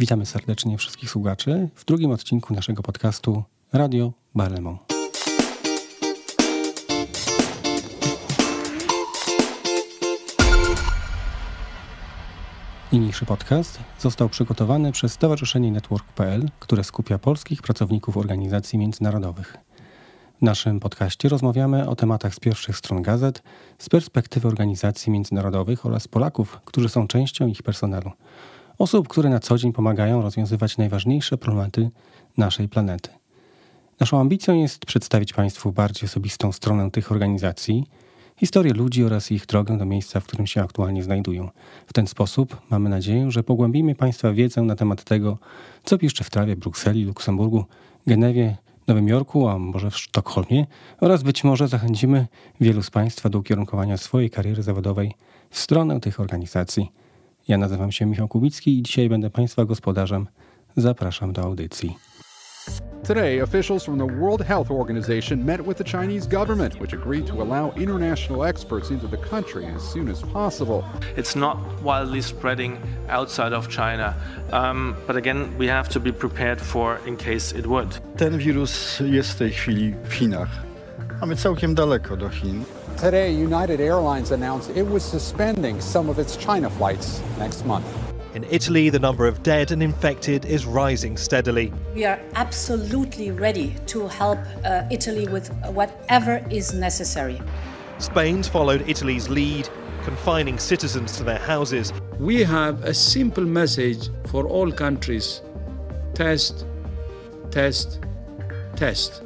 Witamy serdecznie wszystkich słuchaczy w drugim odcinku naszego podcastu Radio Barlemon. Niniejszy podcast został przygotowany przez Stowarzyszenie Network.pl, które skupia polskich pracowników organizacji międzynarodowych. W naszym podcaście rozmawiamy o tematach z pierwszych stron gazet, z perspektywy organizacji międzynarodowych oraz Polaków, którzy są częścią ich personelu. Osób, które na co dzień pomagają rozwiązywać najważniejsze problematy naszej planety. Naszą ambicją jest przedstawić Państwu bardziej osobistą stronę tych organizacji, historię ludzi oraz ich drogę do miejsca, w którym się aktualnie znajdują. W ten sposób mamy nadzieję, że pogłębimy Państwa wiedzę na temat tego, co piszczy w trawie Brukseli, Luksemburgu, Genewie, Nowym Jorku, a może w Sztokholmie oraz być może zachęcimy wielu z Państwa do ukierunkowania swojej kariery zawodowej w stronę tych organizacji. Ja nazywam się Michał Kubicki i dzisiaj będę Państwa gospodarzem. Zapraszam do audycji. Today, officials from the World Health Organization met with the Chinese government, which agreed to allow international experts into the country as soon as possible. It's not wildly spreading outside of China, um, but again, we have to be prepared for in case it would. Ten wirus jest w tej chwili w Chinach. Mamy całkiem daleko do Chin. Today, United Airlines announced it was suspending some of its China flights next month. In Italy, the number of dead and infected is rising steadily. We are absolutely ready to help uh, Italy with whatever is necessary. Spain's followed Italy's lead, confining citizens to their houses. We have a simple message for all countries test, test, test.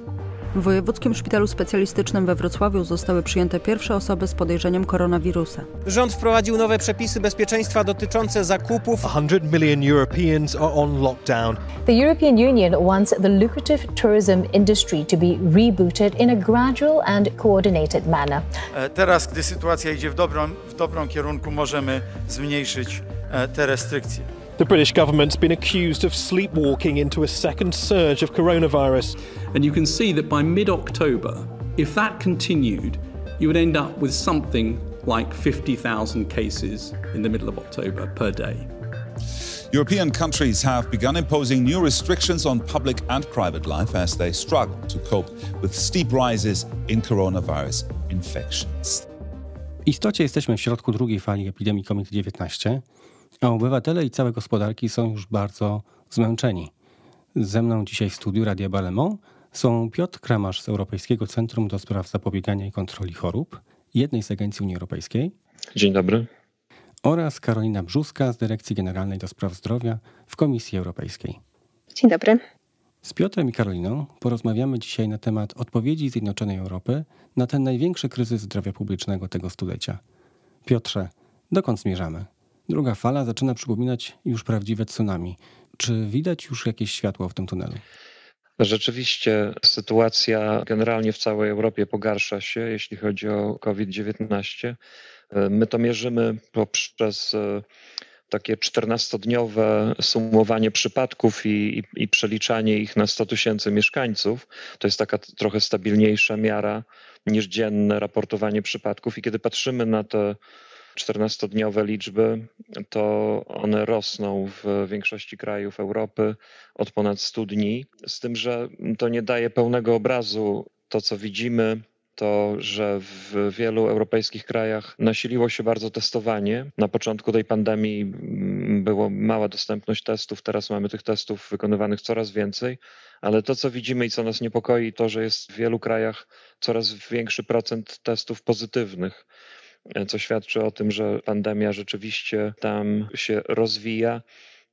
W Wojewódzkim Szpitalu Specjalistycznym we Wrocławiu zostały przyjęte pierwsze osoby z podejrzeniem koronawirusa. Rząd wprowadził nowe przepisy bezpieczeństwa dotyczące zakupów. 100 million Europeans are on lockdown. The European Union wants the lucrative tourism industry to be rebooted in a gradual and coordinated manner. E, Teraz, gdy sytuacja idzie w dobrą, w dobrą kierunku, możemy zmniejszyć e, te restrykcje. The British government's been accused of sleepwalking into a second surge of coronavirus. And you can see that by mid October, if that continued, you would end up with something like 50,000 cases in the middle of October per day. European countries have begun imposing new restrictions on public and private life as they struggle to cope with steep rises in coronavirus infections. W istocie jesteśmy w środku drugiej fali epidemii COVID-19, a obywatele i całe gospodarki są już bardzo zmęczeni. Ze mną dzisiaj w studiu Radia są Piotr Kramasz z Europejskiego Centrum do Spraw Zapobiegania i Kontroli Chorób, jednej z agencji Unii Europejskiej. Dzień dobry. Oraz Karolina Brzuska z Dyrekcji Generalnej do Spraw Zdrowia w Komisji Europejskiej. Dzień dobry. Z Piotrem i Karoliną porozmawiamy dzisiaj na temat odpowiedzi Zjednoczonej Europy na ten największy kryzys zdrowia publicznego tego stulecia. Piotrze, dokąd zmierzamy? Druga fala zaczyna przypominać już prawdziwe tsunami. Czy widać już jakieś światło w tym tunelu? Rzeczywiście sytuacja generalnie w całej Europie pogarsza się, jeśli chodzi o COVID-19. My to mierzymy poprzez e, takie 14-dniowe sumowanie przypadków i, i, i, przeliczanie ich na 100 tysięcy mieszkańców. To jest taka trochę stabilniejsza miara niż dzienne raportowanie przypadków. I kiedy patrzymy na te 14-dniowe liczby, to one rosną w większości krajów Europy od ponad 100 dni. Z tym, że to nie daje pełnego obrazu. To, co widzimy, to, że w wielu europejskich krajach nasiliło się bardzo testowanie. Na początku tej pandemii była mała dostępność testów, teraz mamy tych testów wykonywanych coraz więcej, ale to, co widzimy i co nas niepokoi, to, że jest w wielu krajach coraz większy procent testów pozytywnych co świadczy o tym, że pandemia rzeczywiście tam się rozwija.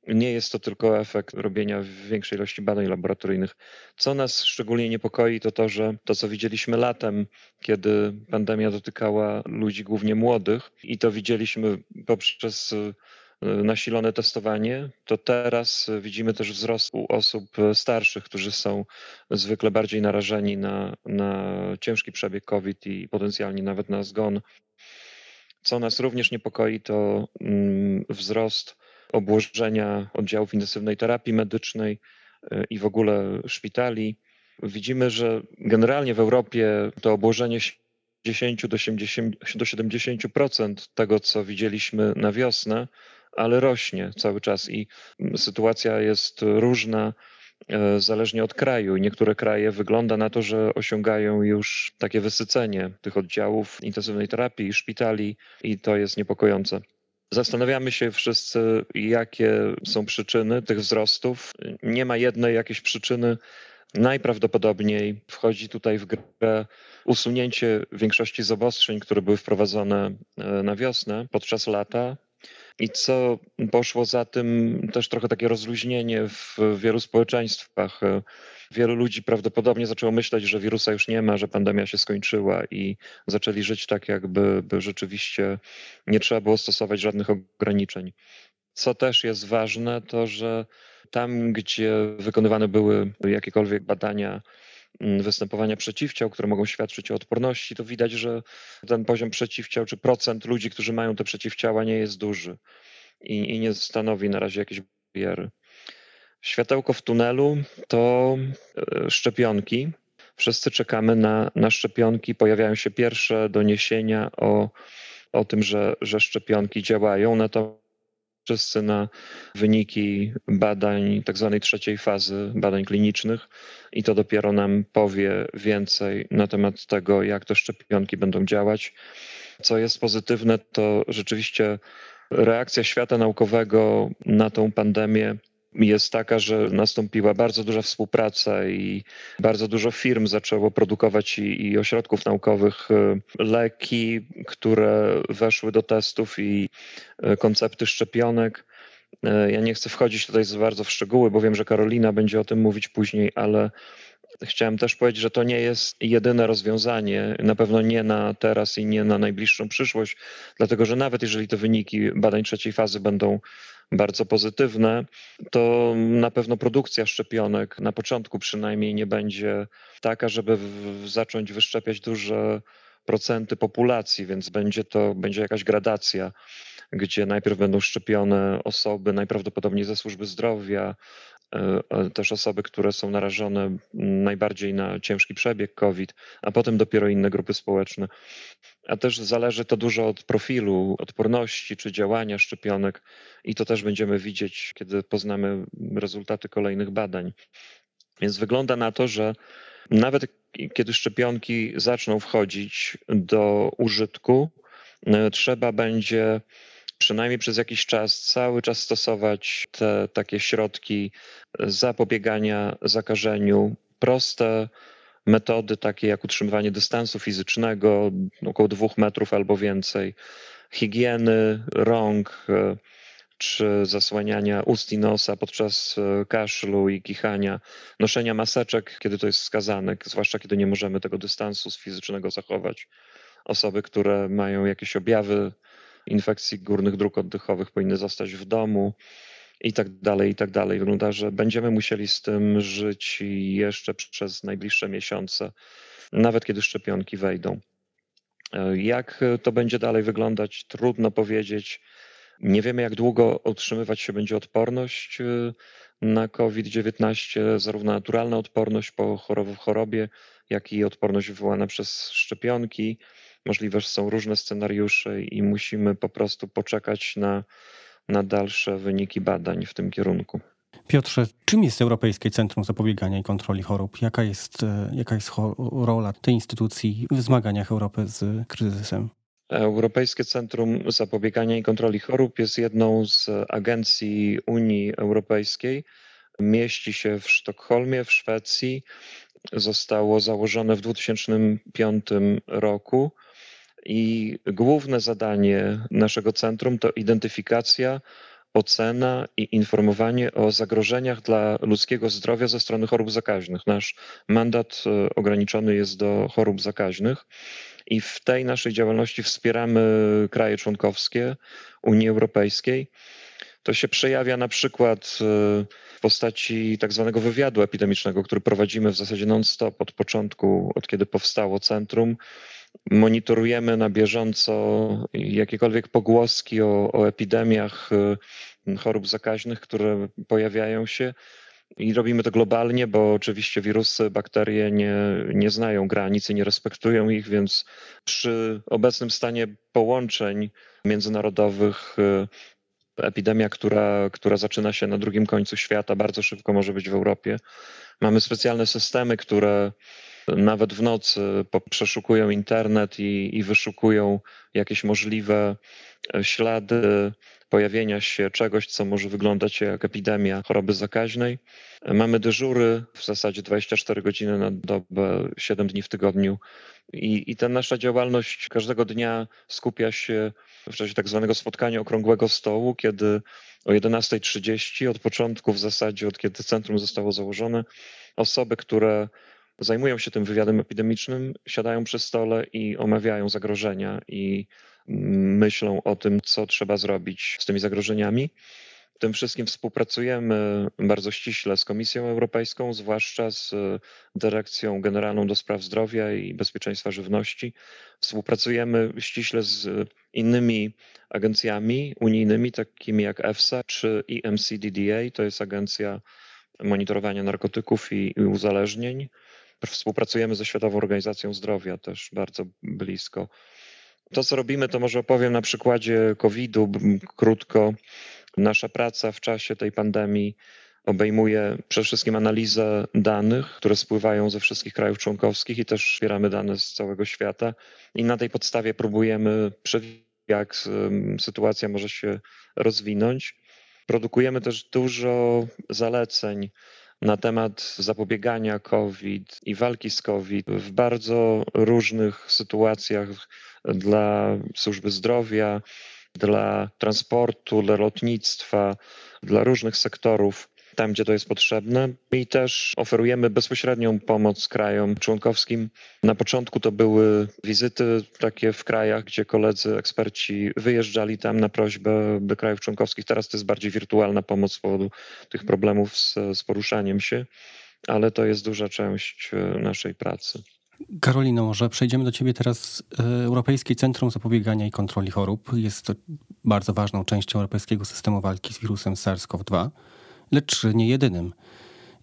Nie jest to tylko efekt robienia większej ilości badań laboratoryjnych. Co nas szczególnie niepokoi, to to, że to, co widzieliśmy latem, kiedy pandemia dotykała ludzi głównie młodych, i to widzieliśmy poprzez nasilone testowanie, to teraz widzimy też wzrost u osób starszych, którzy są zwykle bardziej narażeni na, na ciężki przebieg COVID i potencjalnie nawet na zgon. Co nas również niepokoi, to mm, wzrost obłożenia oddziałów intensywnej terapii medycznej i w ogóle szpitali. Widzimy, że generalnie w Europie to obłożenie 10 do 70%, do 70% tego, co widzieliśmy na wiosnę, ale rośnie cały czas i sytuacja jest różna e, zależnie od kraju. Niektóre kraje wygląda na to, że osiągają już takie wysycenie tych oddziałów intensywnej terapii szpitali i to jest niepokojące. Zastanawiamy się wszyscy, jakie są przyczyny tych wzrostów. Nie ma jednej jakiejś przyczyny. Najprawdopodobniej wchodzi tutaj w grę usunięcie większości zobostrzeń, które były wprowadzone e, na wiosnę podczas lata. I co poszło za tym, też trochę takie rozluźnienie w wielu społeczeństwach. Wielu ludzi prawdopodobnie zaczęło myśleć, że wirusa już nie ma, że pandemia się skończyła i zaczęli żyć tak, jakby by rzeczywiście nie trzeba było stosować żadnych ograniczeń. Co też jest ważne, to że tam, gdzie wykonywane były jakiekolwiek badania występowania przeciwciał, które mogą świadczyć o odporności, to widać, że ten poziom przeciwciał, czy procent ludzi, którzy mają te przeciwciała, nie jest duży i, i nie stanowi na razie jakiejś bariery. Światełko w tunelu to e, szczepionki. Wszyscy czekamy na, na szczepionki. Pojawiają się pierwsze doniesienia o, o tym, że, że szczepionki działają. Natomiast wszyscy na wyniki badań tak zwanej trzeciej fazy badań klinicznych i to dopiero nam powie więcej na temat tego, jak te szczepionki będą działać. Co jest pozytywne, to rzeczywiście reakcja świata naukowego na tą pandemię jest taka, że nastąpiła bardzo duża współpraca i bardzo dużo firm zaczęło produkować i, i, ośrodków naukowych e, leki, które weszły do testów i e, koncepty szczepionek. E, ja nie chcę wchodzić tutaj za bardzo w szczegóły, bo wiem, że Karolina będzie o tym mówić później, ale chciałem też powiedzieć, że to nie jest jedyne rozwiązanie, na pewno nie na teraz i nie na najbliższą przyszłość, dlatego że nawet jeżeli te wyniki badań trzeciej fazy będą bardzo pozytywne, to na pewno produkcja szczepionek na początku przynajmniej nie będzie taka, żeby zacząć wyszczepiać duże procenty populacji, więc będzie to będzie jakaś gradacja, gdzie najpierw będą szczepione osoby najprawdopodobniej ze służby zdrowia, też osoby, które są narażone najbardziej na ciężki przebieg COVID, a potem dopiero inne grupy społeczne. A też zależy to dużo od profilu odporności czy działania szczepionek i to też będziemy widzieć, kiedy poznamy rezultaty kolejnych badań. Więc wygląda na to, że nawet kiedy szczepionki zaczną wchodzić do użytku, e, trzeba będzie przynajmniej przez jakiś czas cały czas stosować te takie środki zapobiegania zakażeniu, proste metody takie jak utrzymywanie dystansu fizycznego około dwóch metrów albo więcej, higieny rąk, e, czy zasłaniania ust i nosa podczas e, kaszlu i kichania, noszenia maseczek, kiedy to jest wskazane, zwłaszcza kiedy nie możemy tego dystansu fizycznego zachować. Osoby, które mają jakieś objawy infekcji górnych dróg oddechowych powinny zostać w domu i tak dalej, i tak dalej. Wygląda, że będziemy musieli z tym żyć jeszcze przez najbliższe miesiące, nawet kiedy szczepionki wejdą. Jak to będzie dalej wyglądać, trudno powiedzieć. Nie wiemy, jak długo utrzymywać się będzie odporność y, na COVID-19, zarówno naturalna odporność po chorobie, jak i odporność wywołana przez szczepionki. Możliwe są różne scenariusze i musimy po prostu poczekać na, na dalsze wyniki badań w tym kierunku. Piotrze, czym jest Europejskie Centrum Zapobiegania i Kontroli Chorób? Jaka jest, e, jaka jest rola tej instytucji w zmaganiach Europy z kryzysem? Europejskie Centrum Zapobiegania i Kontroli Chorób jest jedną z agencji Unii Europejskiej. Mieści się w Sztokholmie, w Szwecji. Zostało założone w 2005 roku. I główne zadanie naszego centrum to identyfikacja, ocena i informowanie o zagrożeniach dla ludzkiego zdrowia ze strony chorób zakaźnych. Nasz mandat e, ograniczony jest do chorób zakaźnych i w tej naszej działalności wspieramy kraje członkowskie Unii Europejskiej. To się przejawia na przykład e, w postaci tak zwanego wywiadu epidemicznego, który prowadzimy w zasadzie non-stop od początku, od kiedy powstało centrum. Monitorujemy na bieżąco jakiekolwiek pogłoski o, o epidemiach e, chorób zakaźnych, które pojawiają się i robimy to globalnie, bo oczywiście wirusy, bakterie nie, nie znają granic i nie respektują ich, więc przy obecnym stanie połączeń międzynarodowych epidemia, która, która zaczyna się na drugim końcu świata, bardzo szybko może być w Europie. Mamy specjalne systemy, które nawet w nocy przeszukują internet i, i wyszukują jakieś możliwe e, ślady pojawienia się czegoś, co może wyglądać jak epidemia choroby zakaźnej. Mamy dyżury w zasadzie 24 godziny na dobę, 7 dni w tygodniu. I, I ta nasza działalność każdego dnia skupia się w czasie tak zwanego spotkania okrągłego stołu, kiedy o 11.30 od początku, w zasadzie od kiedy centrum zostało założone, osoby, które zajmują się tym wywiadem epidemicznym, siadają przy stole i omawiają zagrożenia i myślą o tym, co trzeba zrobić z tymi zagrożeniami. Tym wszystkim współpracujemy bardzo ściśle z Komisją Europejską, zwłaszcza z Dyrekcją Generalną do Spraw Zdrowia i Bezpieczeństwa Żywności. Współpracujemy ściśle z innymi agencjami unijnymi, takimi jak EFSA czy EMCDDA, to jest Agencja Monitorowania Narkotyków i Uzależnień. Współpracujemy ze Światową Organizacją Zdrowia też bardzo blisko. To, co robimy, to może opowiem na przykładzie COVID-u krótko. Nasza praca w czasie tej pandemii obejmuje przede wszystkim analizę danych, które spływają ze wszystkich krajów członkowskich i też zbieramy dane z całego świata. I na tej podstawie próbujemy przewidzieć, jak sytuacja może się rozwinąć. Produkujemy też dużo zaleceń na temat zapobiegania COVID i walki z COVID w bardzo różnych sytuacjach dla służby zdrowia, dla transportu, dla lotnictwa, dla różnych sektorów tam, gdzie to jest potrzebne. I też oferujemy bezpośrednią pomoc krajom członkowskim. Na początku to były wizyty takie w krajach, gdzie koledzy eksperci wyjeżdżali tam na prośbę do krajów członkowskich. Teraz to jest bardziej wirtualna pomoc z powodu tych problemów z, z poruszaniem się, ale to jest duża część e, naszej pracy. Karolino, może przejdziemy do Ciebie teraz. E, Europejskie Centrum Zapobiegania i Kontroli Chorób jest bardzo ważną częścią europejskiego systemu walki z wirusem SARS-CoV-2 lecz nie jedynym.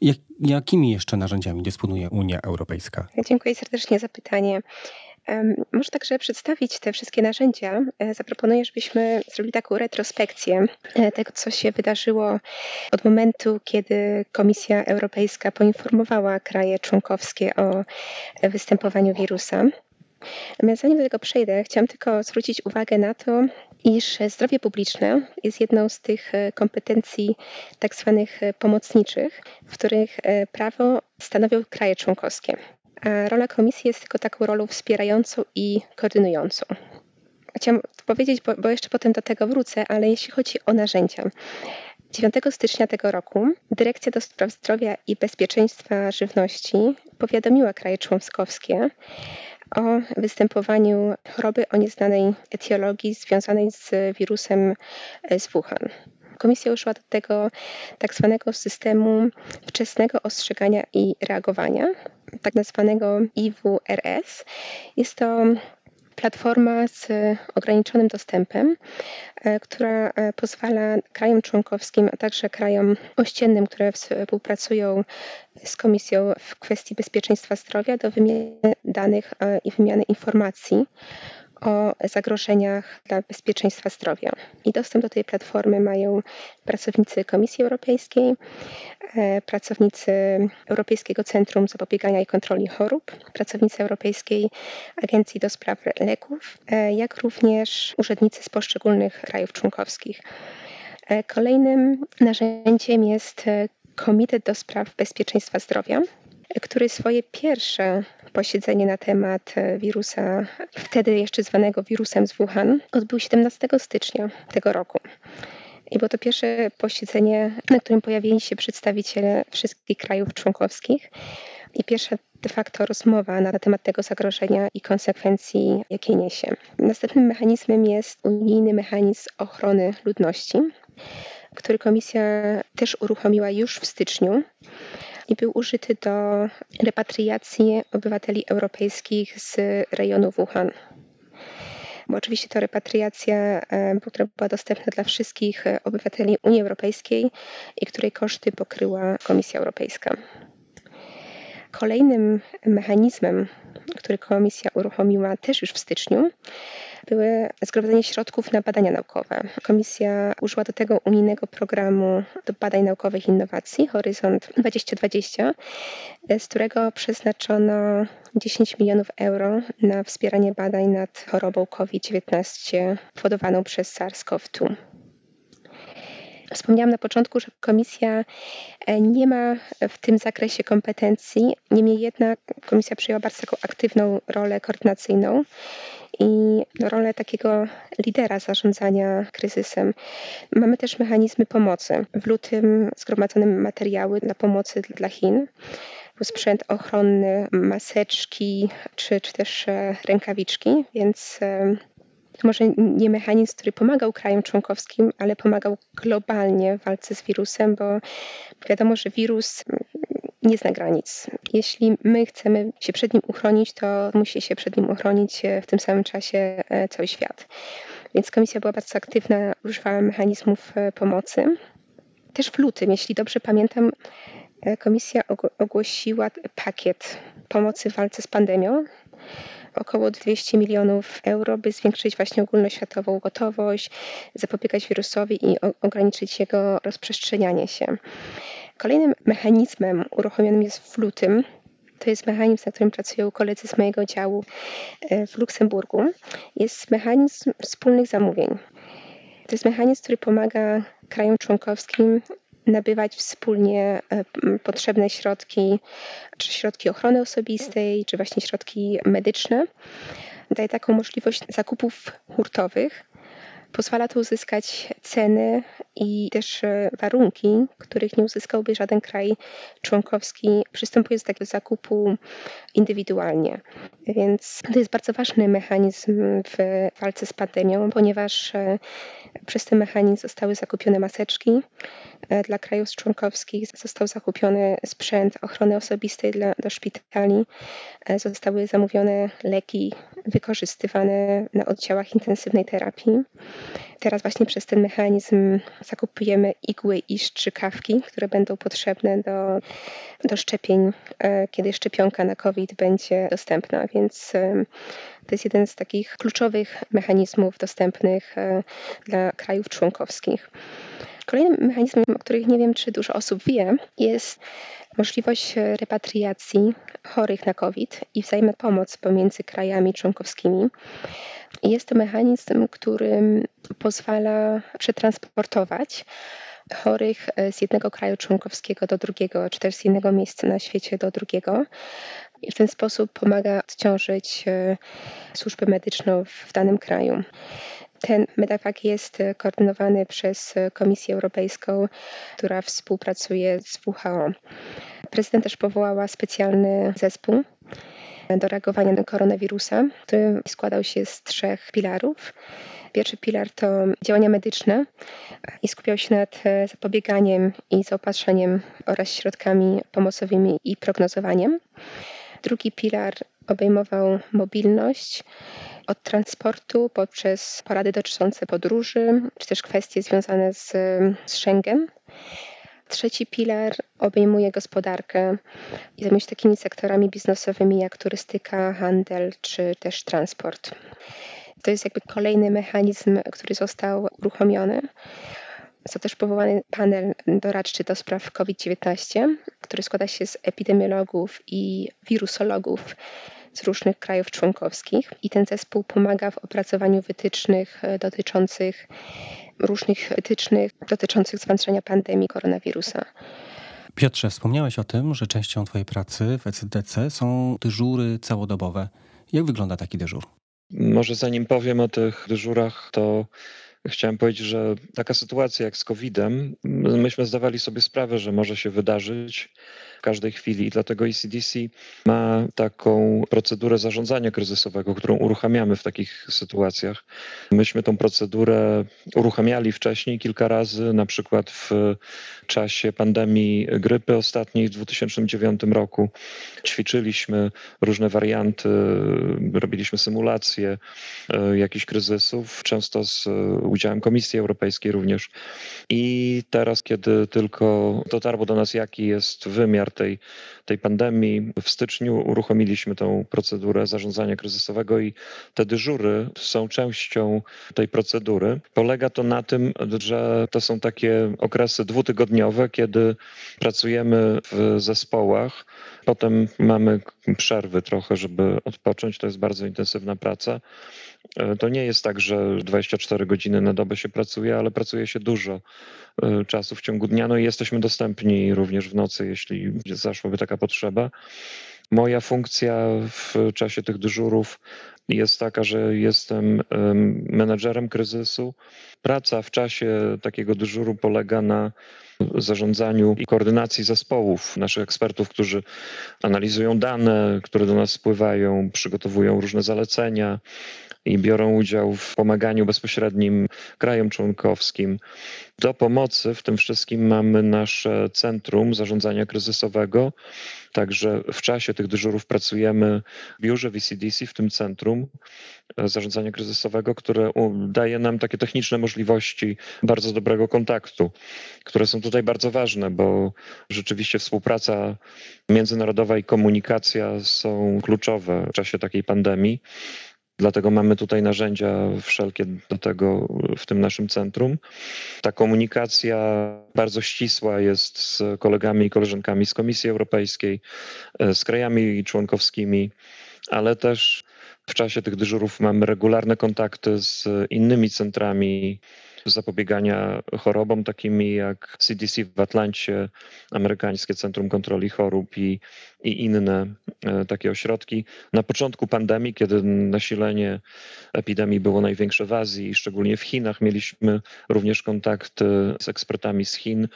Jak, jakimi jeszcze narzędziami dysponuje Unia Europejska? Dziękuję serdecznie za pytanie. Może także przedstawić te wszystkie narzędzia. E, zaproponuję, żebyśmy zrobili taką retrospekcję e, tego, co się wydarzyło od momentu, kiedy Komisja Europejska poinformowała kraje członkowskie o występowaniu wirusa. Zanim do tego przejdę, chciałam tylko zwrócić uwagę na to, iż zdrowie publiczne jest jedną z tych e, kompetencji tak zwanych e, pomocniczych, w których e, prawo stanowią kraje członkowskie. A rola komisji jest tylko taką rolą wspierającą i koordynującą. Chciałam powiedzieć, bo, bo jeszcze potem do tego wrócę, ale jeśli chodzi o narzędzia, 9 stycznia tego roku Dyrekcja do Spraw Zdrowia i Bezpieczeństwa Żywności powiadomiła kraje członkowskie o występowaniu choroby o nieznanej etiologii związanej z wirusem z Wuhan. Komisja użyła do tego tak zwanego systemu wczesnego ostrzegania i reagowania, tak nazwanego IWRS. Jest to platforma z ograniczonym dostępem, e, która e, pozwala krajom członkowskim, a także krajom ościennym, które współpracują z Komisją w kwestii bezpieczeństwa zdrowia do wymiany danych e, i wymiany informacji o zagrożeniach dla bezpieczeństwa zdrowia. I dostęp do tej platformy mają pracownicy Komisji Europejskiej, e, pracownicy Europejskiego Centrum Zapobiegania i Kontroli Chorób, pracownicy Europejskiej Agencji do Spraw Leków, e, jak również urzędnicy z poszczególnych krajów członkowskich. E, kolejnym narzędziem jest Komitet do Spraw Bezpieczeństwa Zdrowia, który swoje pierwsze posiedzenie na temat e, wirusa, wtedy jeszcze zwanego wirusem z Wuhan, odbył 17 stycznia tego roku. I było to pierwsze posiedzenie, na którym pojawili się przedstawiciele wszystkich krajów członkowskich i pierwsza de facto rozmowa na temat tego zagrożenia i konsekwencji, jakie niesie. Następnym mechanizmem jest unijny mechanizm ochrony ludności, który komisja też uruchomiła już w styczniu i był użyty do repatriacji obywateli europejskich z rejonu Wuhan. Bo oczywiście to repatriacja, e, która była dostępna dla wszystkich obywateli Unii Europejskiej i której koszty pokryła Komisja Europejska. Kolejnym mechanizmem, który Komisja uruchomiła też już w styczniu, były zgromadzenie środków na badania naukowe. Komisja użyła do tego unijnego programu do badań naukowych i innowacji Horyzont 2020, z którego przeznaczono 10 milionów euro na wspieranie badań nad chorobą COVID-19 powodowaną przez SARS-CoV-2. Wspomniałam na początku, że komisja e, nie ma w tym zakresie kompetencji, niemniej jednak komisja przyjęła bardzo taką aktywną rolę koordynacyjną i rolę takiego lidera zarządzania kryzysem. Mamy też mechanizmy pomocy. W lutym zgromadzono materiały dla pomocy dla Chin sprzęt ochronny, maseczki czy, czy też e, rękawiczki, więc e, może nie mechanizm, który pomagał krajom członkowskim, ale pomagał globalnie w walce z wirusem, bo wiadomo, że wirus nie zna granic. Jeśli my chcemy się przed nim uchronić, to musi się przed nim uchronić w tym samym czasie e, cały świat. Więc komisja była bardzo aktywna, używała mechanizmów e, pomocy. Też w lutym, jeśli dobrze pamiętam, e, komisja ogłosiła pakiet pomocy w walce z pandemią około 200 milionów euro, by zwiększyć właśnie ogólnoświatową gotowość, zapobiegać wirusowi i ograniczyć jego rozprzestrzenianie się. Kolejnym mechanizmem uruchomionym jest w lutym to jest mechanizm, na którym pracują koledzy z mojego działu e, w Luksemburgu. Jest mechanizm wspólnych zamówień. To jest mechanizm, który pomaga krajom członkowskim nabywać wspólnie e, potrzebne środki, czy środki ochrony osobistej, czy właśnie środki medyczne. Daje taką możliwość zakupów hurtowych. Pozwala to uzyskać ceny i też e, warunki, których nie uzyskałby żaden kraj członkowski, przystępując do takiego zakupu indywidualnie. Więc to jest bardzo ważny mechanizm w walce z pandemią, ponieważ e, przez ten mechanizm zostały zakupione maseczki e, dla krajów członkowskich, został zakupiony sprzęt ochrony osobistej dla, do szpitali, zostały zamówione leki wykorzystywane na oddziałach intensywnej terapii. Teraz właśnie przez ten mechanizm zakupujemy igły i strzykawki, które będą potrzebne do, do szczepień, e, kiedy szczepionka na COVID będzie dostępna, więc e, to jest jeden z takich kluczowych mechanizmów dostępnych e, dla krajów członkowskich. Kolejnym mechanizmem, o których nie wiem, czy dużo osób wie, jest możliwość repatriacji chorych na COVID i wzajemna pomoc pomiędzy krajami członkowskimi. Jest to mechanizm, który pozwala przetransportować chorych z jednego kraju członkowskiego do drugiego, czy też z jednego miejsca na świecie do drugiego. I w ten sposób pomaga odciążyć e, służbę medyczną w danym kraju. Ten medapak jest koordynowany przez Komisję Europejską, która współpracuje z WHO. Prezydent też powołała specjalny zespół do reagowania na koronawirusa, który składał się z trzech filarów. Pierwszy filar to działania medyczne i skupiał się nad zapobieganiem i zaopatrzeniem oraz środkami pomocowymi i prognozowaniem. Drugi filar obejmował mobilność od transportu poprzez porady dotyczące podróży, czy też kwestie związane z, z Schengen. Trzeci filar obejmuje gospodarkę i zajmuje się takimi sektorami biznesowymi jak turystyka, handel czy też transport. To jest jakby kolejny mechanizm, który został uruchomiony. Został też powołany panel doradczy do spraw COVID-19, który składa się z epidemiologów i wirusologów z różnych krajów członkowskich i ten zespół pomaga w opracowaniu wytycznych e, dotyczących różnych wytycznych dotyczących zwalczania pandemii koronawirusa. Piotrze, wspomniałeś o tym, że częścią Twojej pracy w ECDC są dyżury całodobowe. Jak wygląda taki dyżur? Może zanim powiem o tych dyżurach, to chciałem powiedzieć, że taka sytuacja jak z COVID-em, myśmy zdawali sobie sprawę, że może się wydarzyć w każdej chwili i dlatego ECDC ma taką procedurę zarządzania kryzysowego, którą uruchamiamy w takich sytuacjach. Myśmy tą procedurę uruchamiali wcześniej kilka razy, na przykład w czasie pandemii grypy ostatniej w 2009 roku. Ćwiczyliśmy różne warianty, robiliśmy symulacje e, jakichś kryzysów, często z udziałem Komisji Europejskiej również. I teraz, kiedy tylko dotarło do nas, jaki jest wymiar czwartej tej pandemii. W styczniu uruchomiliśmy tą procedurę zarządzania kryzysowego i te dyżury są częścią tej procedury. Polega to na tym, że to są takie okresy dwutygodniowe, kiedy pracujemy w zespołach. Potem mamy przerwy trochę, żeby odpocząć. To jest bardzo intensywna praca. E, to nie jest tak, że 24 godziny na dobę się pracuje, ale pracuje się dużo e, czasu w ciągu dnia. No i jesteśmy dostępni również w nocy, jeśli zaszłaby taka potrzeba. Moja funkcja w czasie tych dyżurów jest taka, że jestem menedżerem kryzysu. Praca w czasie takiego dyżuru polega na zarządzaniu i koordynacji zespołów, naszych ekspertów, którzy analizują dane, które do nas spływają, przygotowują różne zalecenia i biorą udział w pomaganiu bezpośrednim krajom członkowskim. Do pomocy w tym wszystkim mamy nasze Centrum Zarządzania Kryzysowego. Także w czasie tych dyżurów pracujemy w biurze VCDC, w tym Centrum Zarządzania Kryzysowego, które daje nam takie techniczne możliwości bardzo dobrego kontaktu, które są tutaj bardzo ważne, bo rzeczywiście współpraca międzynarodowa i komunikacja są kluczowe w czasie takiej pandemii. Dlatego mamy tutaj narzędzia wszelkie do tego w tym naszym centrum. Ta komunikacja bardzo ścisła jest z kolegami i koleżankami z Komisji Europejskiej, e, z krajami członkowskimi, ale też w czasie tych dyżurów mamy regularne kontakty z innymi centrami zapobiegania chorobom, takimi jak CDC w Atlancie, Amerykańskie Centrum Kontroli Chorób i, i inne e, takie ośrodki. Na początku pandemii, kiedy nasilenie epidemii było największe w Azji, szczególnie w Chinach, mieliśmy również kontakty z ekspertami z Chin,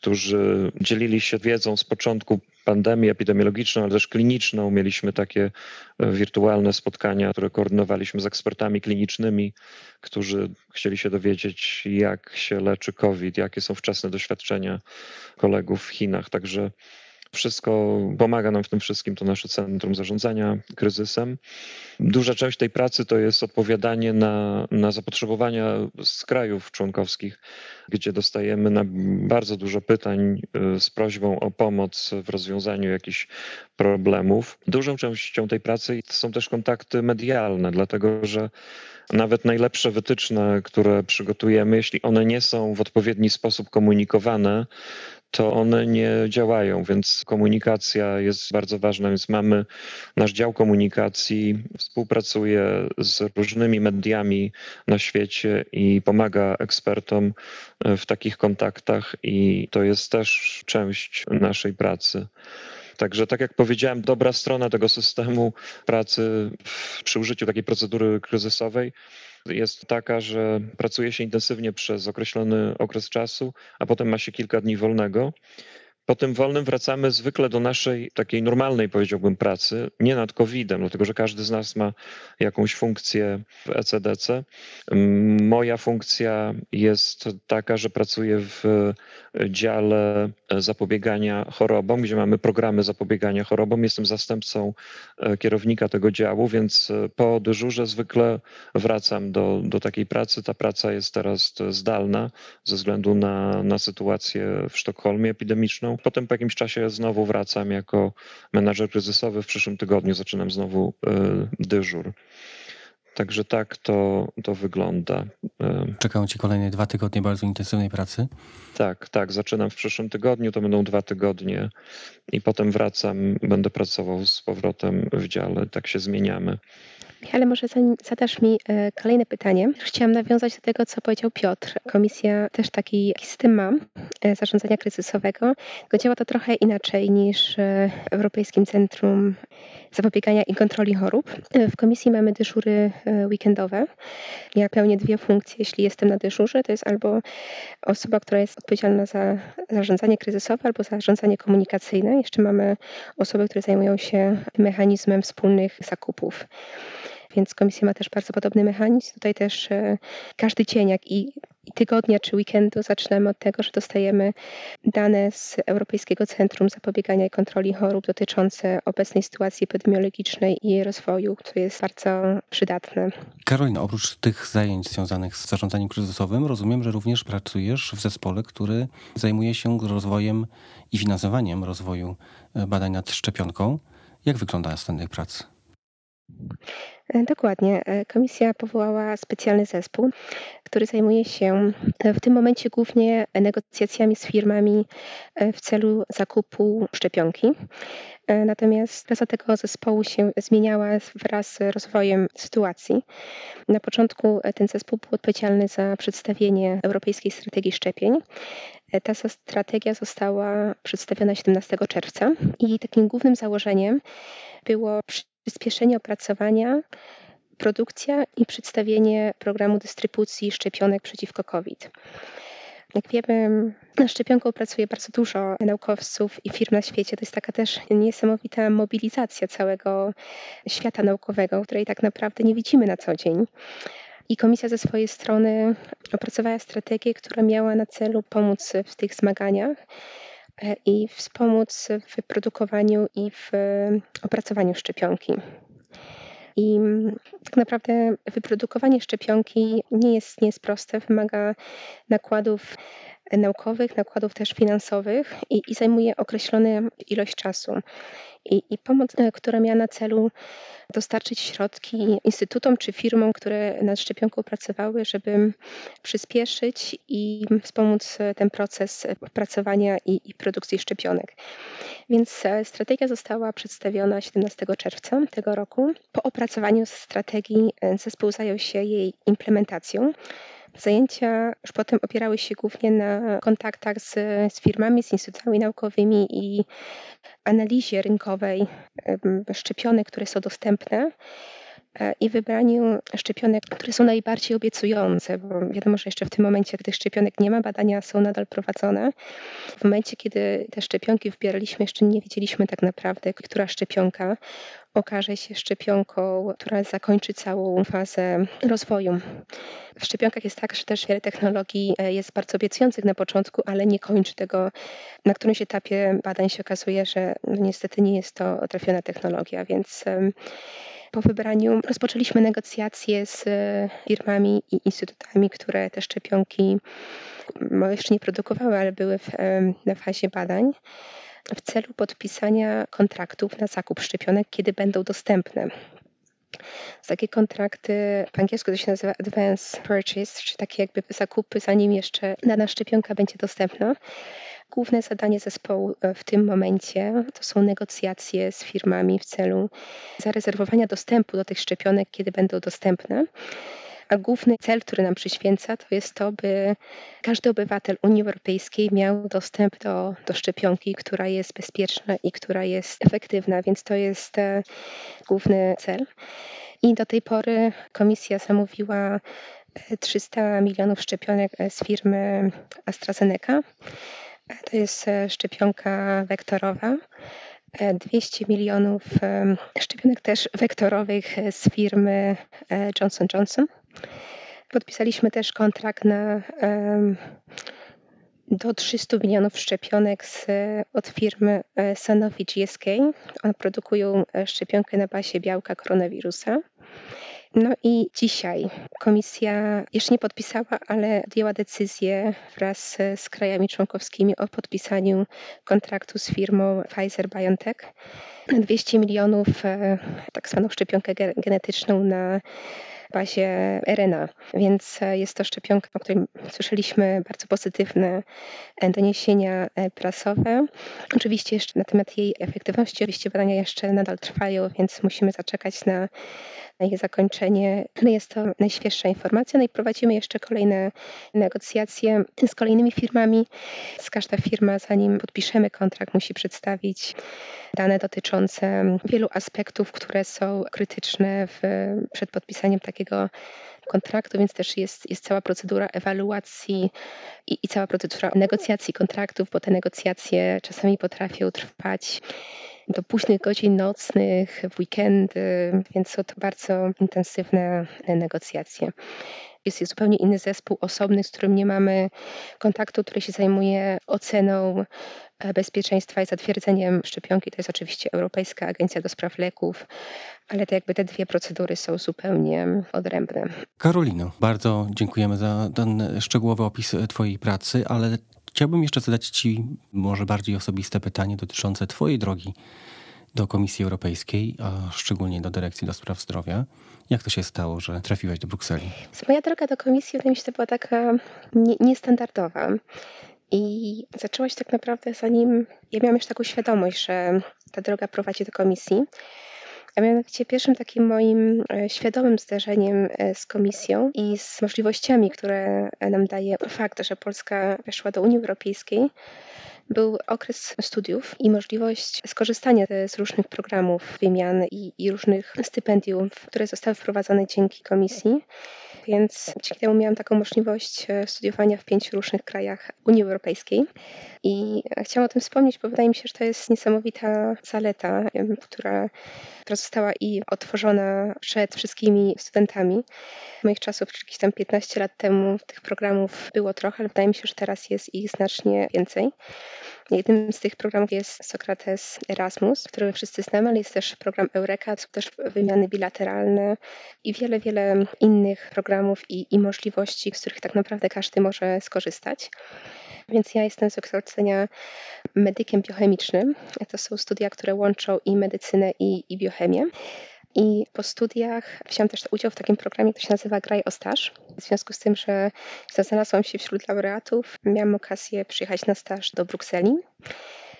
którzy dzielili się wiedzą z początku pandemii epidemiologiczną, ale też kliniczną. Mieliśmy takie e, wirtualne spotkania, które koordynowaliśmy z ekspertami klinicznymi, którzy chcieli się dowiedzieć, jak się leczy COVID, jakie są wczesne doświadczenia kolegów w Chinach. Także wszystko pomaga nam w tym wszystkim to nasze Centrum Zarządzania Kryzysem. Duża część tej pracy to jest odpowiadanie na, na zapotrzebowania z krajów członkowskich, gdzie dostajemy na bardzo dużo pytań y, z prośbą o pomoc w rozwiązaniu jakichś problemów. Dużą częścią tej pracy są też kontakty medialne, dlatego że nawet najlepsze wytyczne, które przygotujemy, jeśli one nie są w odpowiedni sposób komunikowane, to one nie działają, więc komunikacja jest bardzo ważna, więc mamy nasz dział komunikacji, współpracuje z różnymi mediami na świecie i pomaga ekspertom w takich kontaktach i to jest też część naszej pracy. Także, tak jak powiedziałem, dobra strona tego systemu pracy przy użyciu takiej procedury kryzysowej jest taka, że pracuje się intensywnie przez określony okres czasu, a potem ma się kilka dni wolnego. Po tym wolnym wracamy zwykle do naszej takiej normalnej, powiedziałbym, pracy, nie nad COVID-em, dlatego że każdy z nas ma jakąś funkcję w ECDC. Moja funkcja jest taka, że pracuję w dziale zapobiegania chorobom, gdzie mamy programy zapobiegania chorobom. Jestem zastępcą e, kierownika tego działu, więc e, po dyżurze zwykle wracam do, do takiej pracy. Ta praca jest teraz zdalna ze względu na, na sytuację w Sztokholmie epidemiczną. Potem po jakimś czasie znowu wracam jako menadżer kryzysowy. W przyszłym tygodniu zaczynam znowu e, dyżur. Także tak to, to wygląda. Czekają Ci kolejne dwa tygodnie bardzo intensywnej pracy? Tak, tak. Zaczynam w przyszłym tygodniu, to będą dwa tygodnie i potem wracam, będę pracował z powrotem w dziale, tak się zmieniamy. Ale może zadasz mi e, kolejne pytanie, chciałam nawiązać do tego, co powiedział Piotr. Komisja też taki system ma e, zarządzania kryzysowego, tylko działa to trochę inaczej niż e, w Europejskim Centrum Zapobiegania i Kontroli Chorób. W komisji mamy dyżury weekendowe. Ja pełnię dwie funkcje, jeśli jestem na dyżurze. To jest albo osoba, która jest odpowiedzialna za zarządzanie kryzysowe, albo zarządzanie komunikacyjne. Jeszcze mamy osoby, które zajmują się mechanizmem wspólnych zakupów. Więc komisja ma też bardzo podobny mechanizm. Tutaj też e, każdy dzień, jak i tygodnia czy weekendu zaczynamy od tego, że dostajemy dane z Europejskiego Centrum Zapobiegania i Kontroli Chorób dotyczące obecnej sytuacji epidemiologicznej i jej rozwoju, co jest bardzo przydatne. Karolina, oprócz tych zajęć związanych z zarządzaniem kryzysowym, rozumiem, że również pracujesz w zespole, który zajmuje się rozwojem i finansowaniem rozwoju e, badań nad szczepionką. Jak wygląda stan tej pracy? E, dokładnie. E, komisja powołała specjalny zespół, który zajmuje się w tym momencie głównie negocjacjami z firmami w celu zakupu szczepionki. Natomiast praca tego zespołu się zmieniała wraz z rozwojem sytuacji. Na początku ten zespół był odpowiedzialny za przedstawienie Europejskiej Strategii Szczepień. Ta strategia została przedstawiona 17 czerwca i takim głównym założeniem było przyspieszenie opracowania, produkcja i przedstawienie programu dystrybucji szczepionek przeciwko COVID. Jak wiemy, nad szczepionką pracuje bardzo dużo naukowców i firm na świecie. To jest taka też niesamowita mobilizacja całego świata naukowego, której tak naprawdę nie widzimy na co dzień. I komisja ze swojej strony opracowała strategię, która miała na celu pomóc w tych zmaganiach i wspomóc w wyprodukowaniu i w opracowaniu szczepionki. I tak naprawdę wyprodukowanie szczepionki nie jest, nie jest proste, wymaga nakładów naukowych, nakładów też finansowych i, i zajmuje określoną ilość czasu. I, I, pomoc, e, która miała na celu dostarczyć środki instytutom czy firmom, które nad szczepionką pracowały, żeby przyspieszyć i wspomóc ten proces opracowania i, i produkcji szczepionek. Więc e, strategia została przedstawiona 17 czerwca tego roku. Po opracowaniu strategii e, zespół zajął się jej implementacją. Zajęcia już potem opierały się głównie na kontaktach z, z firmami, z instytutami naukowymi i analizie rynkowej szczepionek, które są dostępne e, i wybraniu szczepionek, które są najbardziej obiecujące, bo wiadomo, że jeszcze w tym momencie tych szczepionek nie ma, badania są nadal prowadzone. W momencie, kiedy te szczepionki wybieraliśmy, jeszcze nie wiedzieliśmy tak naprawdę, która szczepionka okaże się szczepionką, która zakończy całą fazę rozwoju. W szczepionkach jest tak, że też wiele technologii e, jest bardzo obiecujących na początku, ale nie kończy tego. Na którymś etapie badań się okazuje, że no niestety nie jest to trafiona technologia, więc po wybraniu rozpoczęliśmy negocjacje z e, firmami i instytutami, które te szczepionki jeszcze nie produkowały, ale były w, na fazie badań w celu podpisania kontraktów na zakup szczepionek, kiedy będą dostępne. Takie kontrakty po angielsku to się nazywa advance purchase, czy takie jakby zakupy, zanim jeszcze dana szczepionka będzie dostępna. Główne zadanie zespołu e, w tym momencie to są negocjacje z firmami w celu zarezerwowania dostępu do tych szczepionek, kiedy będą dostępne. A główny cel, który nam przyświęca, to jest to, by każdy obywatel Unii Europejskiej miał dostęp do, do szczepionki, która jest bezpieczna i która jest efektywna, więc to jest e, główny cel. I do tej pory komisja zamówiła 300 e, milionów szczepionek e, z firmy AstraZeneca. To jest szczepionka wektorowa. 200 milionów szczepionek też wektorowych z firmy Johnson Johnson. Podpisaliśmy też kontrakt na do 300 milionów szczepionek z, od firmy e, Sanofi GSK. One produkują e, szczepionkę na bazie białka koronawirusa. No i dzisiaj komisja jeszcze nie podpisała, ale podjęła decyzję wraz z krajami członkowskimi o podpisaniu kontraktu z firmą Pfizer BioNTech. 200 milionów e, tak zwaną szczepionkę genetyczną na bazie RNA, więc e, jest to szczepionka, o której słyszeliśmy bardzo pozytywne e, doniesienia e, prasowe. Oczywiście jeszcze na temat jej efektywności, oczywiście badania jeszcze nadal trwają, więc musimy zaczekać na na jej zakończenie. Jest to najświeższa informacja. No i prowadzimy jeszcze kolejne negocjacje z kolejnymi firmami. Z każda firma, zanim podpiszemy kontrakt, musi przedstawić dane dotyczące wielu aspektów, które są krytyczne w, przed podpisaniem takiego kontraktu, więc też jest, jest cała procedura ewaluacji i, i cała procedura negocjacji kontraktów, bo te negocjacje czasami potrafią trwać do późnych godzin nocnych, w weekendy, więc są to bardzo intensywne negocjacje. Jest zupełnie inny zespół osobny, z którym nie mamy kontaktu, który się zajmuje oceną e, bezpieczeństwa i zatwierdzeniem szczepionki. To jest oczywiście Europejska Agencja do Spraw Leków, ale to jakby te dwie procedury są zupełnie odrębne. Karolino, bardzo dziękujemy za ten szczegółowy opis Twojej pracy, ale chciałbym jeszcze zadać Ci może bardziej osobiste pytanie dotyczące Twojej drogi do Komisji Europejskiej, a szczególnie do Dyrekcji do Spraw Zdrowia. Jak to się stało, że trafiłaś do Brukseli? Moja droga do komisji, wydaje mi się, to była taka nie, niestandardowa. I zaczęła się tak naprawdę zanim ja miałam już taką świadomość, że ta droga prowadzi do komisji. A mianowicie pierwszym takim moim e, świadomym zdarzeniem e, z komisją i z możliwościami, które nam daje fakt, że Polska weszła do Unii Europejskiej, był okres studiów i możliwość skorzystania z różnych programów wymian i, i różnych stypendiów, które zostały wprowadzone dzięki komisji. Więc dzięki temu miałam taką możliwość e, studiowania w pięciu różnych krajach Unii Europejskiej. I chciałam o tym wspomnieć, bo wydaje mi się, że to jest niesamowita zaleta, która, która została i otworzona przed wszystkimi studentami. Moich czasów, jakieś tam 15 lat temu, tych programów było trochę, ale wydaje mi się, że teraz jest ich znacznie więcej. Jednym z tych programów jest Sokrates Erasmus, który wszyscy znamy, ale jest też program Eureka, też wymiany bilateralne i wiele, wiele innych programów i, i możliwości, z których tak naprawdę każdy może skorzystać. Więc ja jestem z wykształcenia medykiem biochemicznym. To są studia, które łączą i medycynę, i, i biochemię. I po studiach wziąłem też udział w takim programie, który się nazywa Graj o staż. W związku z tym, że znalazłam się wśród laureatów, miałam okazję przyjechać na staż do Brukseli.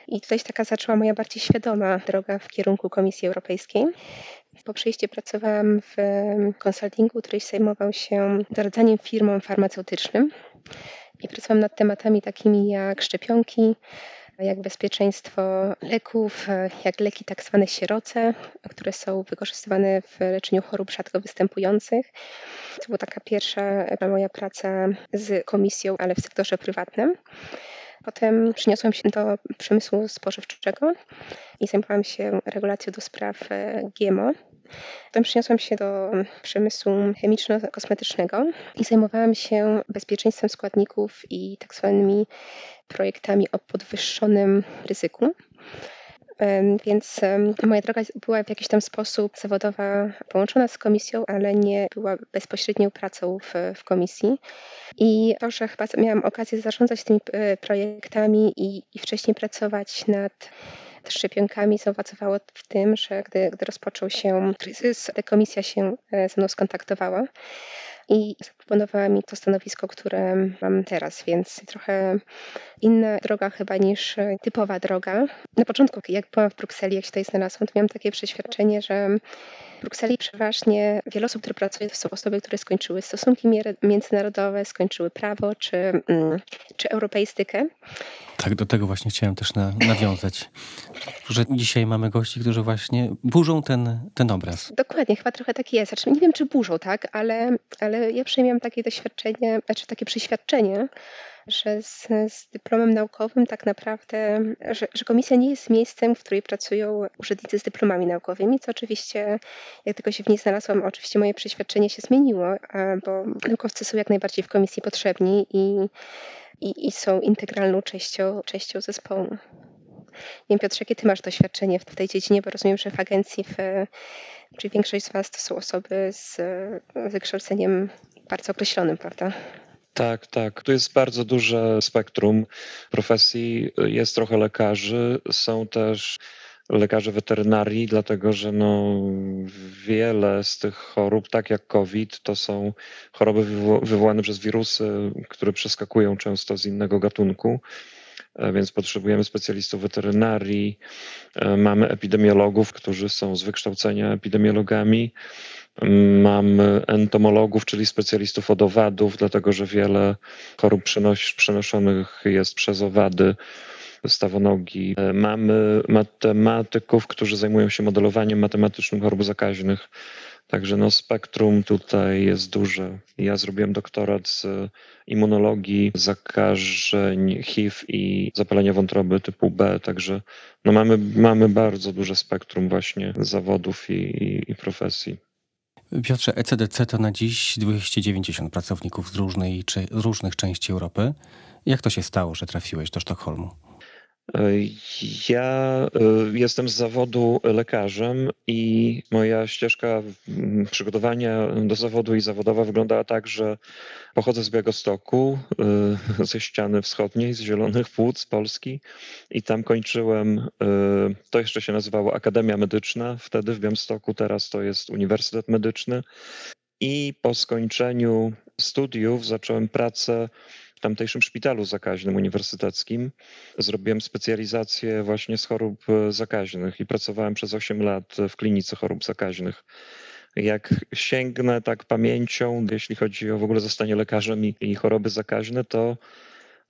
I tutaj taka zaczęła moja bardziej świadoma droga w kierunku Komisji Europejskiej. Po przyjściu pracowałam w konsultingu, który zajmował się doradzaniem firmom farmaceutycznym. I pracowałam nad tematami takimi jak szczepionki, jak bezpieczeństwo leków, jak leki tak zwane sieroce, które są wykorzystywane w leczeniu chorób rzadko występujących. To była taka pierwsza moja praca z komisją, ale w sektorze prywatnym. Potem przyniosłam się do przemysłu spożywczego i zajmowałam się regulacją do spraw e, GMO. Potem przyniosłam się do przemysłu chemiczno-kosmetycznego i zajmowałam się bezpieczeństwem składników i tak zwanymi projektami o podwyższonym ryzyku. Więc moja droga była w jakiś tam sposób zawodowa połączona z komisją, ale nie była bezpośrednią pracą w, w komisji. I to, że chyba miałam okazję zarządzać tymi e, projektami i, i wcześniej pracować nad szczepionkami zaowocowało w tym, że gdy, gdy rozpoczął się kryzys, komisja się e, ze mną skontaktowała i zaproponowała mi to stanowisko, które mam teraz, więc trochę inna droga chyba niż typowa droga. Na początku, jak byłam w Brukseli, jak się tutaj znalazłam, to miałam takie przeświadczenie, że w Brukseli przeważnie wiele osób, które pracuje, to są osoby, które skończyły stosunki międzynarodowe, skończyły prawo czy, mm, czy europeistykę. Tak, do tego właśnie chciałem też na, nawiązać, że dzisiaj mamy gości, którzy właśnie burzą ten, ten obraz. Dokładnie, chyba trochę tak jest. Znaczy, nie wiem, czy burzą, tak, ale, ale ja przynajmniej takie doświadczenie, znaczy takie przeświadczenie, że z, z, dyplomem naukowym tak naprawdę, że, że, komisja nie jest miejscem, w której pracują urzędnicy z dyplomami naukowymi, co oczywiście, jak tylko się w niej znalazłam, oczywiście moje przeświadczenie się zmieniło, bo naukowcy są jak najbardziej w komisji potrzebni i, i, i są integralną częścią, częścią zespołu. Nie wiem, Piotrze, jakie ty masz doświadczenie w tej dziedzinie, bo rozumiem, że w agencji, w, czyli większość z was to są osoby z wykształceniem bardzo określonym, prawda? Tak, tak. Tu jest bardzo duże spektrum profesji. Jest trochę lekarzy, są też lekarze weterynarii, dlatego że no, wiele z tych chorób, tak jak COVID, to są choroby wywołane przez wirusy, które przeskakują często z innego gatunku. E, więc potrzebujemy specjalistów weterynarii, e, mamy epidemiologów, którzy są z wykształcenia epidemiologami. Mamy entomologów, czyli specjalistów od owadów, dlatego że wiele chorób przenoszonych jest przez owady stawonogi. Mamy matematyków, którzy zajmują się modelowaniem matematycznym chorób zakaźnych. Także no, spektrum tutaj jest duże. Ja zrobiłem doktorat z immunologii zakażeń HIV i zapalenia wątroby typu B, także no mamy, mamy bardzo duże spektrum właśnie zawodów i, i, i profesji. Piotrze, ECDC to na dziś 290 pracowników z, różnej, z różnych części Europy. Jak to się stało, że trafiłeś do Sztokholmu? Ja y, jestem z zawodu lekarzem i moja ścieżka przygotowania do zawodu i zawodowa wyglądała tak, że pochodzę z Białegostoku, y, ze ściany wschodniej, z Zielonych Płuc Polski. I tam kończyłem, y, to jeszcze się nazywało Akademia Medyczna, wtedy w Białymstoku, teraz to jest Uniwersytet Medyczny. I po skończeniu studiów zacząłem pracę tamtejszym szpitalu zakaźnym uniwersyteckim. Zrobiłem specjalizację właśnie z chorób e, zakaźnych i pracowałem przez 8 lat w klinice chorób zakaźnych. Jak sięgnę tak pamięcią, jeśli chodzi o w ogóle zostanie lekarzem i, i choroby zakaźne, to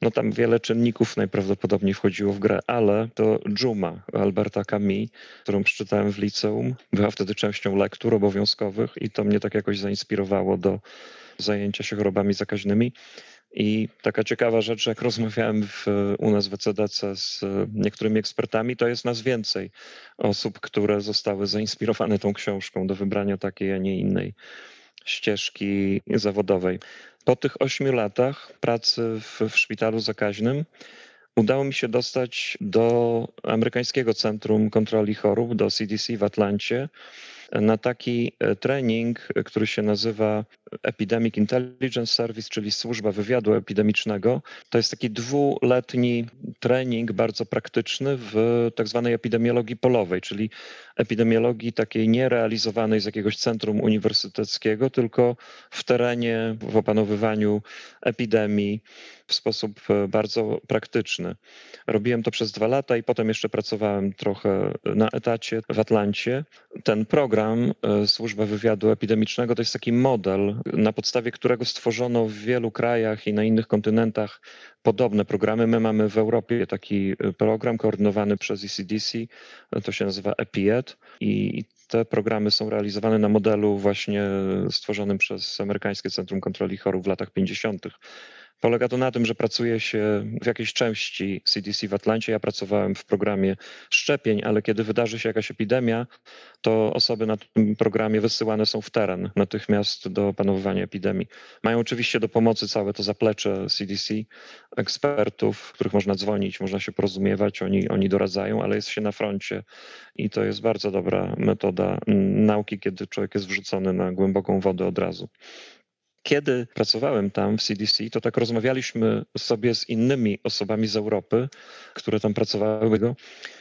no tam wiele czynników najprawdopodobniej wchodziło w grę, ale to Dżuma Alberta Camus, którą przeczytałem w liceum, była wtedy częścią lektur obowiązkowych i to mnie tak jakoś zainspirowało do zajęcia się chorobami zakaźnymi. I taka ciekawa rzecz, jak rozmawiałem w, u nas w ECDC z niektórymi ekspertami, to jest nas więcej osób, które zostały zainspirowane tą książką do wybrania takiej, a nie innej ścieżki zawodowej. Po tych ośmiu latach pracy w, w szpitalu zakaźnym udało mi się dostać do amerykańskiego Centrum Kontroli Chorób, do CDC w Atlancie na taki e, trening, e, który się nazywa Epidemic Intelligence Service, czyli służba wywiadu epidemicznego. To jest taki dwuletni trening bardzo praktyczny w tak zwanej epidemiologii polowej, czyli epidemiologii takiej nierealizowanej z jakiegoś centrum uniwersyteckiego, tylko w terenie, w opanowywaniu epidemii w sposób e, bardzo praktyczny. Robiłem to przez dwa lata i potem jeszcze pracowałem trochę na etacie w Atlancie. Ten program e, Służba Wywiadu Epidemicznego to jest taki model, na podstawie którego stworzono w wielu krajach i na innych kontynentach podobne programy. My mamy w Europie taki e, program koordynowany przez ECDC, to się nazywa EPIET i te programy są realizowane na modelu właśnie stworzonym przez Amerykańskie Centrum Kontroli Chorób w latach 50. Polega to na tym, że pracuje się w jakiejś części CDC w Atlancie. Ja pracowałem w programie szczepień, ale kiedy wydarzy się jakaś epidemia, to osoby na tym programie wysyłane są w teren natychmiast do opanowywania epidemii. Mają oczywiście do pomocy całe to zaplecze CDC, ekspertów, których można dzwonić, można się porozumiewać, oni, oni doradzają, ale jest się na froncie i to jest bardzo dobra metoda nauki, kiedy człowiek jest wrzucony na głęboką wodę od razu. Kiedy pracowałem tam w CDC, to tak rozmawialiśmy sobie z innymi osobami z Europy, które tam pracowały.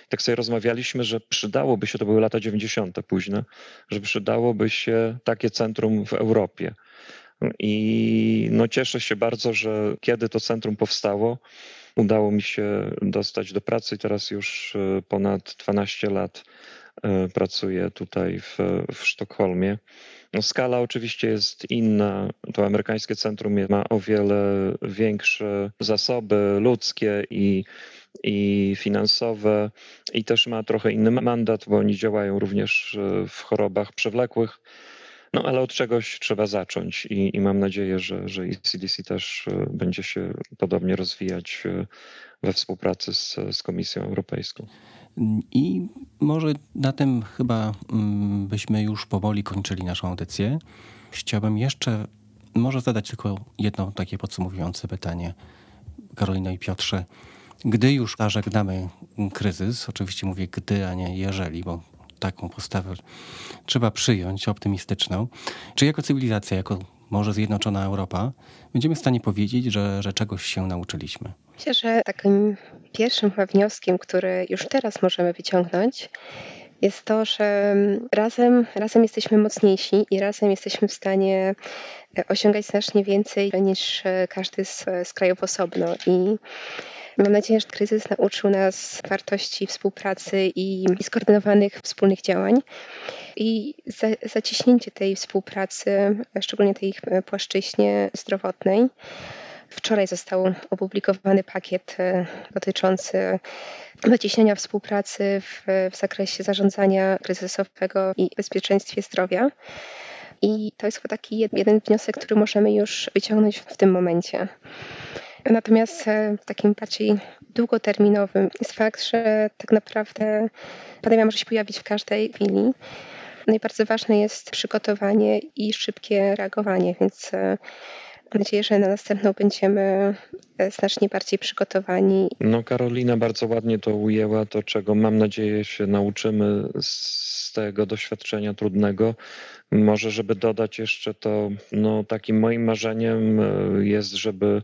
Tak sobie rozmawialiśmy, że przydałoby się, to były lata 90. późne, że przydałoby się takie centrum w Europie. I no cieszę się bardzo, że kiedy to centrum powstało, udało mi się dostać do pracy. Teraz już e, ponad 12 lat e, pracuję tutaj w, w Sztokholmie. No, skala oczywiście jest inna. To amerykańskie centrum ma o wiele większe zasoby ludzkie i, i finansowe, i też ma trochę inny mandat, bo oni działają również e, w chorobach przewlekłych. No ale od czegoś trzeba zacząć i, i mam nadzieję, że, że CDC też e, będzie się podobnie rozwijać e, we współpracy z, z Komisją Europejską. I może na tym chyba mm, byśmy już powoli kończyli naszą audycję. Chciałbym jeszcze może zadać tylko jedno takie podsumowujące pytanie. Karolino i Piotrze, gdy już zażegnamy kryzys, oczywiście mówię gdy, a nie jeżeli, bo taką postawę trzeba przyjąć, optymistyczną. Czy jako cywilizacja, jako może zjednoczona Europa, będziemy w stanie powiedzieć, że, że czegoś się nauczyliśmy? Myślę, że takim pierwszym wnioskiem, który już teraz możemy wyciągnąć, jest to, że razem, razem jesteśmy mocniejsi i razem jesteśmy w stanie osiągać znacznie więcej niż każdy z, z krajów osobno. I mam nadzieję, że kryzys nauczył nas wartości współpracy i, i skoordynowanych wspólnych działań. I za, zaciśnięcie tej współpracy, szczególnie tej płaszczyźnie zdrowotnej, Wczoraj został opublikowany pakiet e, dotyczący zacieśniania współpracy w, w zakresie zarządzania kryzysowego i bezpieczeństwie zdrowia. I to jest chyba taki jeden wniosek, który możemy już wyciągnąć w tym momencie. Natomiast e, takim bardziej długoterminowym jest fakt, że tak naprawdę pandemia może się pojawić w każdej chwili. No i bardzo ważne jest przygotowanie i szybkie reagowanie, więc e, nadzieję, że na następną będziemy e, znacznie bardziej przygotowani. No Karolina bardzo ładnie to ujęła, to czego mam nadzieję się nauczymy z tego doświadczenia trudnego. Może, żeby dodać jeszcze to, no takim moim marzeniem jest, żeby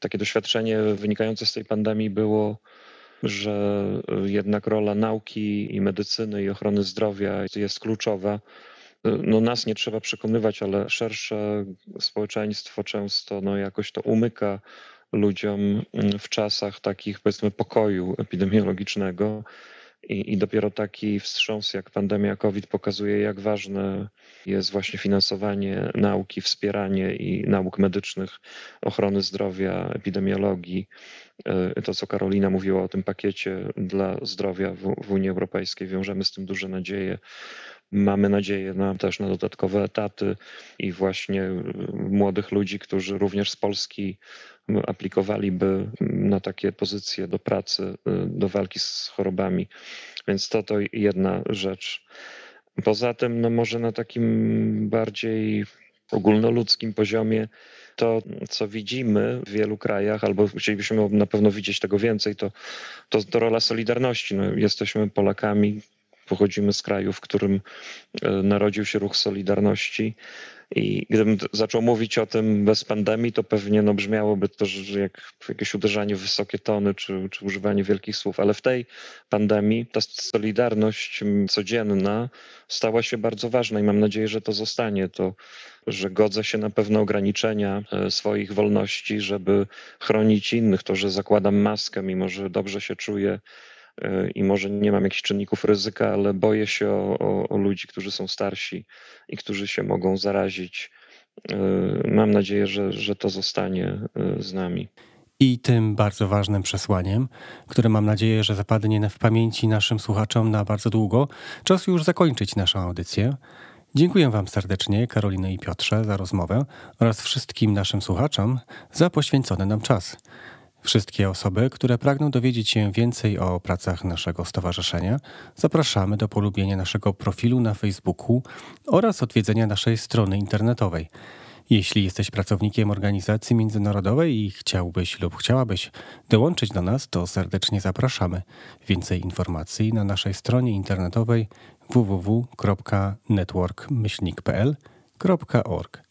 takie doświadczenie wynikające z tej pandemii było, że jednak rola nauki i medycyny i ochrony zdrowia jest kluczowa. No nas nie trzeba przekonywać, ale szersze społeczeństwo często no jakoś to umyka ludziom w czasach takich powiedzmy pokoju epidemiologicznego. I, I, dopiero taki wstrząs jak pandemia COVID pokazuje, jak ważne jest właśnie finansowanie nauki, wspieranie i nauk medycznych, ochrony zdrowia, epidemiologii. E, to, co Karolina mówiła o tym pakiecie dla zdrowia w, w Unii Europejskiej, wiążemy z tym duże nadzieje. Mamy nadzieję na, też na dodatkowe etaty i właśnie młodych ludzi, którzy również z Polski aplikowaliby na takie pozycje do pracy, y, do walki z chorobami. Więc to to jedna rzecz. Poza tym, no może na takim bardziej ogólnoludzkim poziomie, to co widzimy w wielu krajach, albo chcielibyśmy na pewno widzieć tego więcej, to, to, to rola solidarności. No, jesteśmy Polakami, pochodzimy z kraju, w którym y, narodził się ruch Solidarności. I gdybym zaczął mówić o tym bez pandemii, to pewnie no, brzmiałoby to że jak jakieś uderzanie w wysokie tony czy, czy używanie wielkich słów, ale w tej pandemii ta solidarność codzienna stała się bardzo ważna i mam nadzieję, że to zostanie. To, że godzę się na pewne ograniczenia e, swoich wolności, żeby chronić innych, to, że zakładam maskę, mimo że dobrze się czuję i może nie mam jakichś czynników ryzyka, ale boję się o, o, o ludzi, którzy są starsi i którzy się mogą zarazić. Y, mam nadzieję, że, że to zostanie y, z nami. I tym bardzo ważnym przesłaniem, które mam nadzieję, że zapadnie w pamięci naszym słuchaczom na bardzo długo, czas już zakończyć naszą audycję. Dziękuję Wam serdecznie, Karoliny i Piotrze, za rozmowę oraz wszystkim naszym słuchaczom za poświęcony nam czas. Wszystkie osoby, które pragną dowiedzieć się więcej o pracach naszego stowarzyszenia, zapraszamy do polubienia naszego profilu na Facebooku oraz odwiedzenia naszej strony internetowej. Jeśli jesteś pracownikiem organizacji międzynarodowej i chciałbyś lub chciałabyś dołączyć do nas, to serdecznie zapraszamy. Więcej informacji na naszej stronie internetowej www.networkmyślnik.pl.org.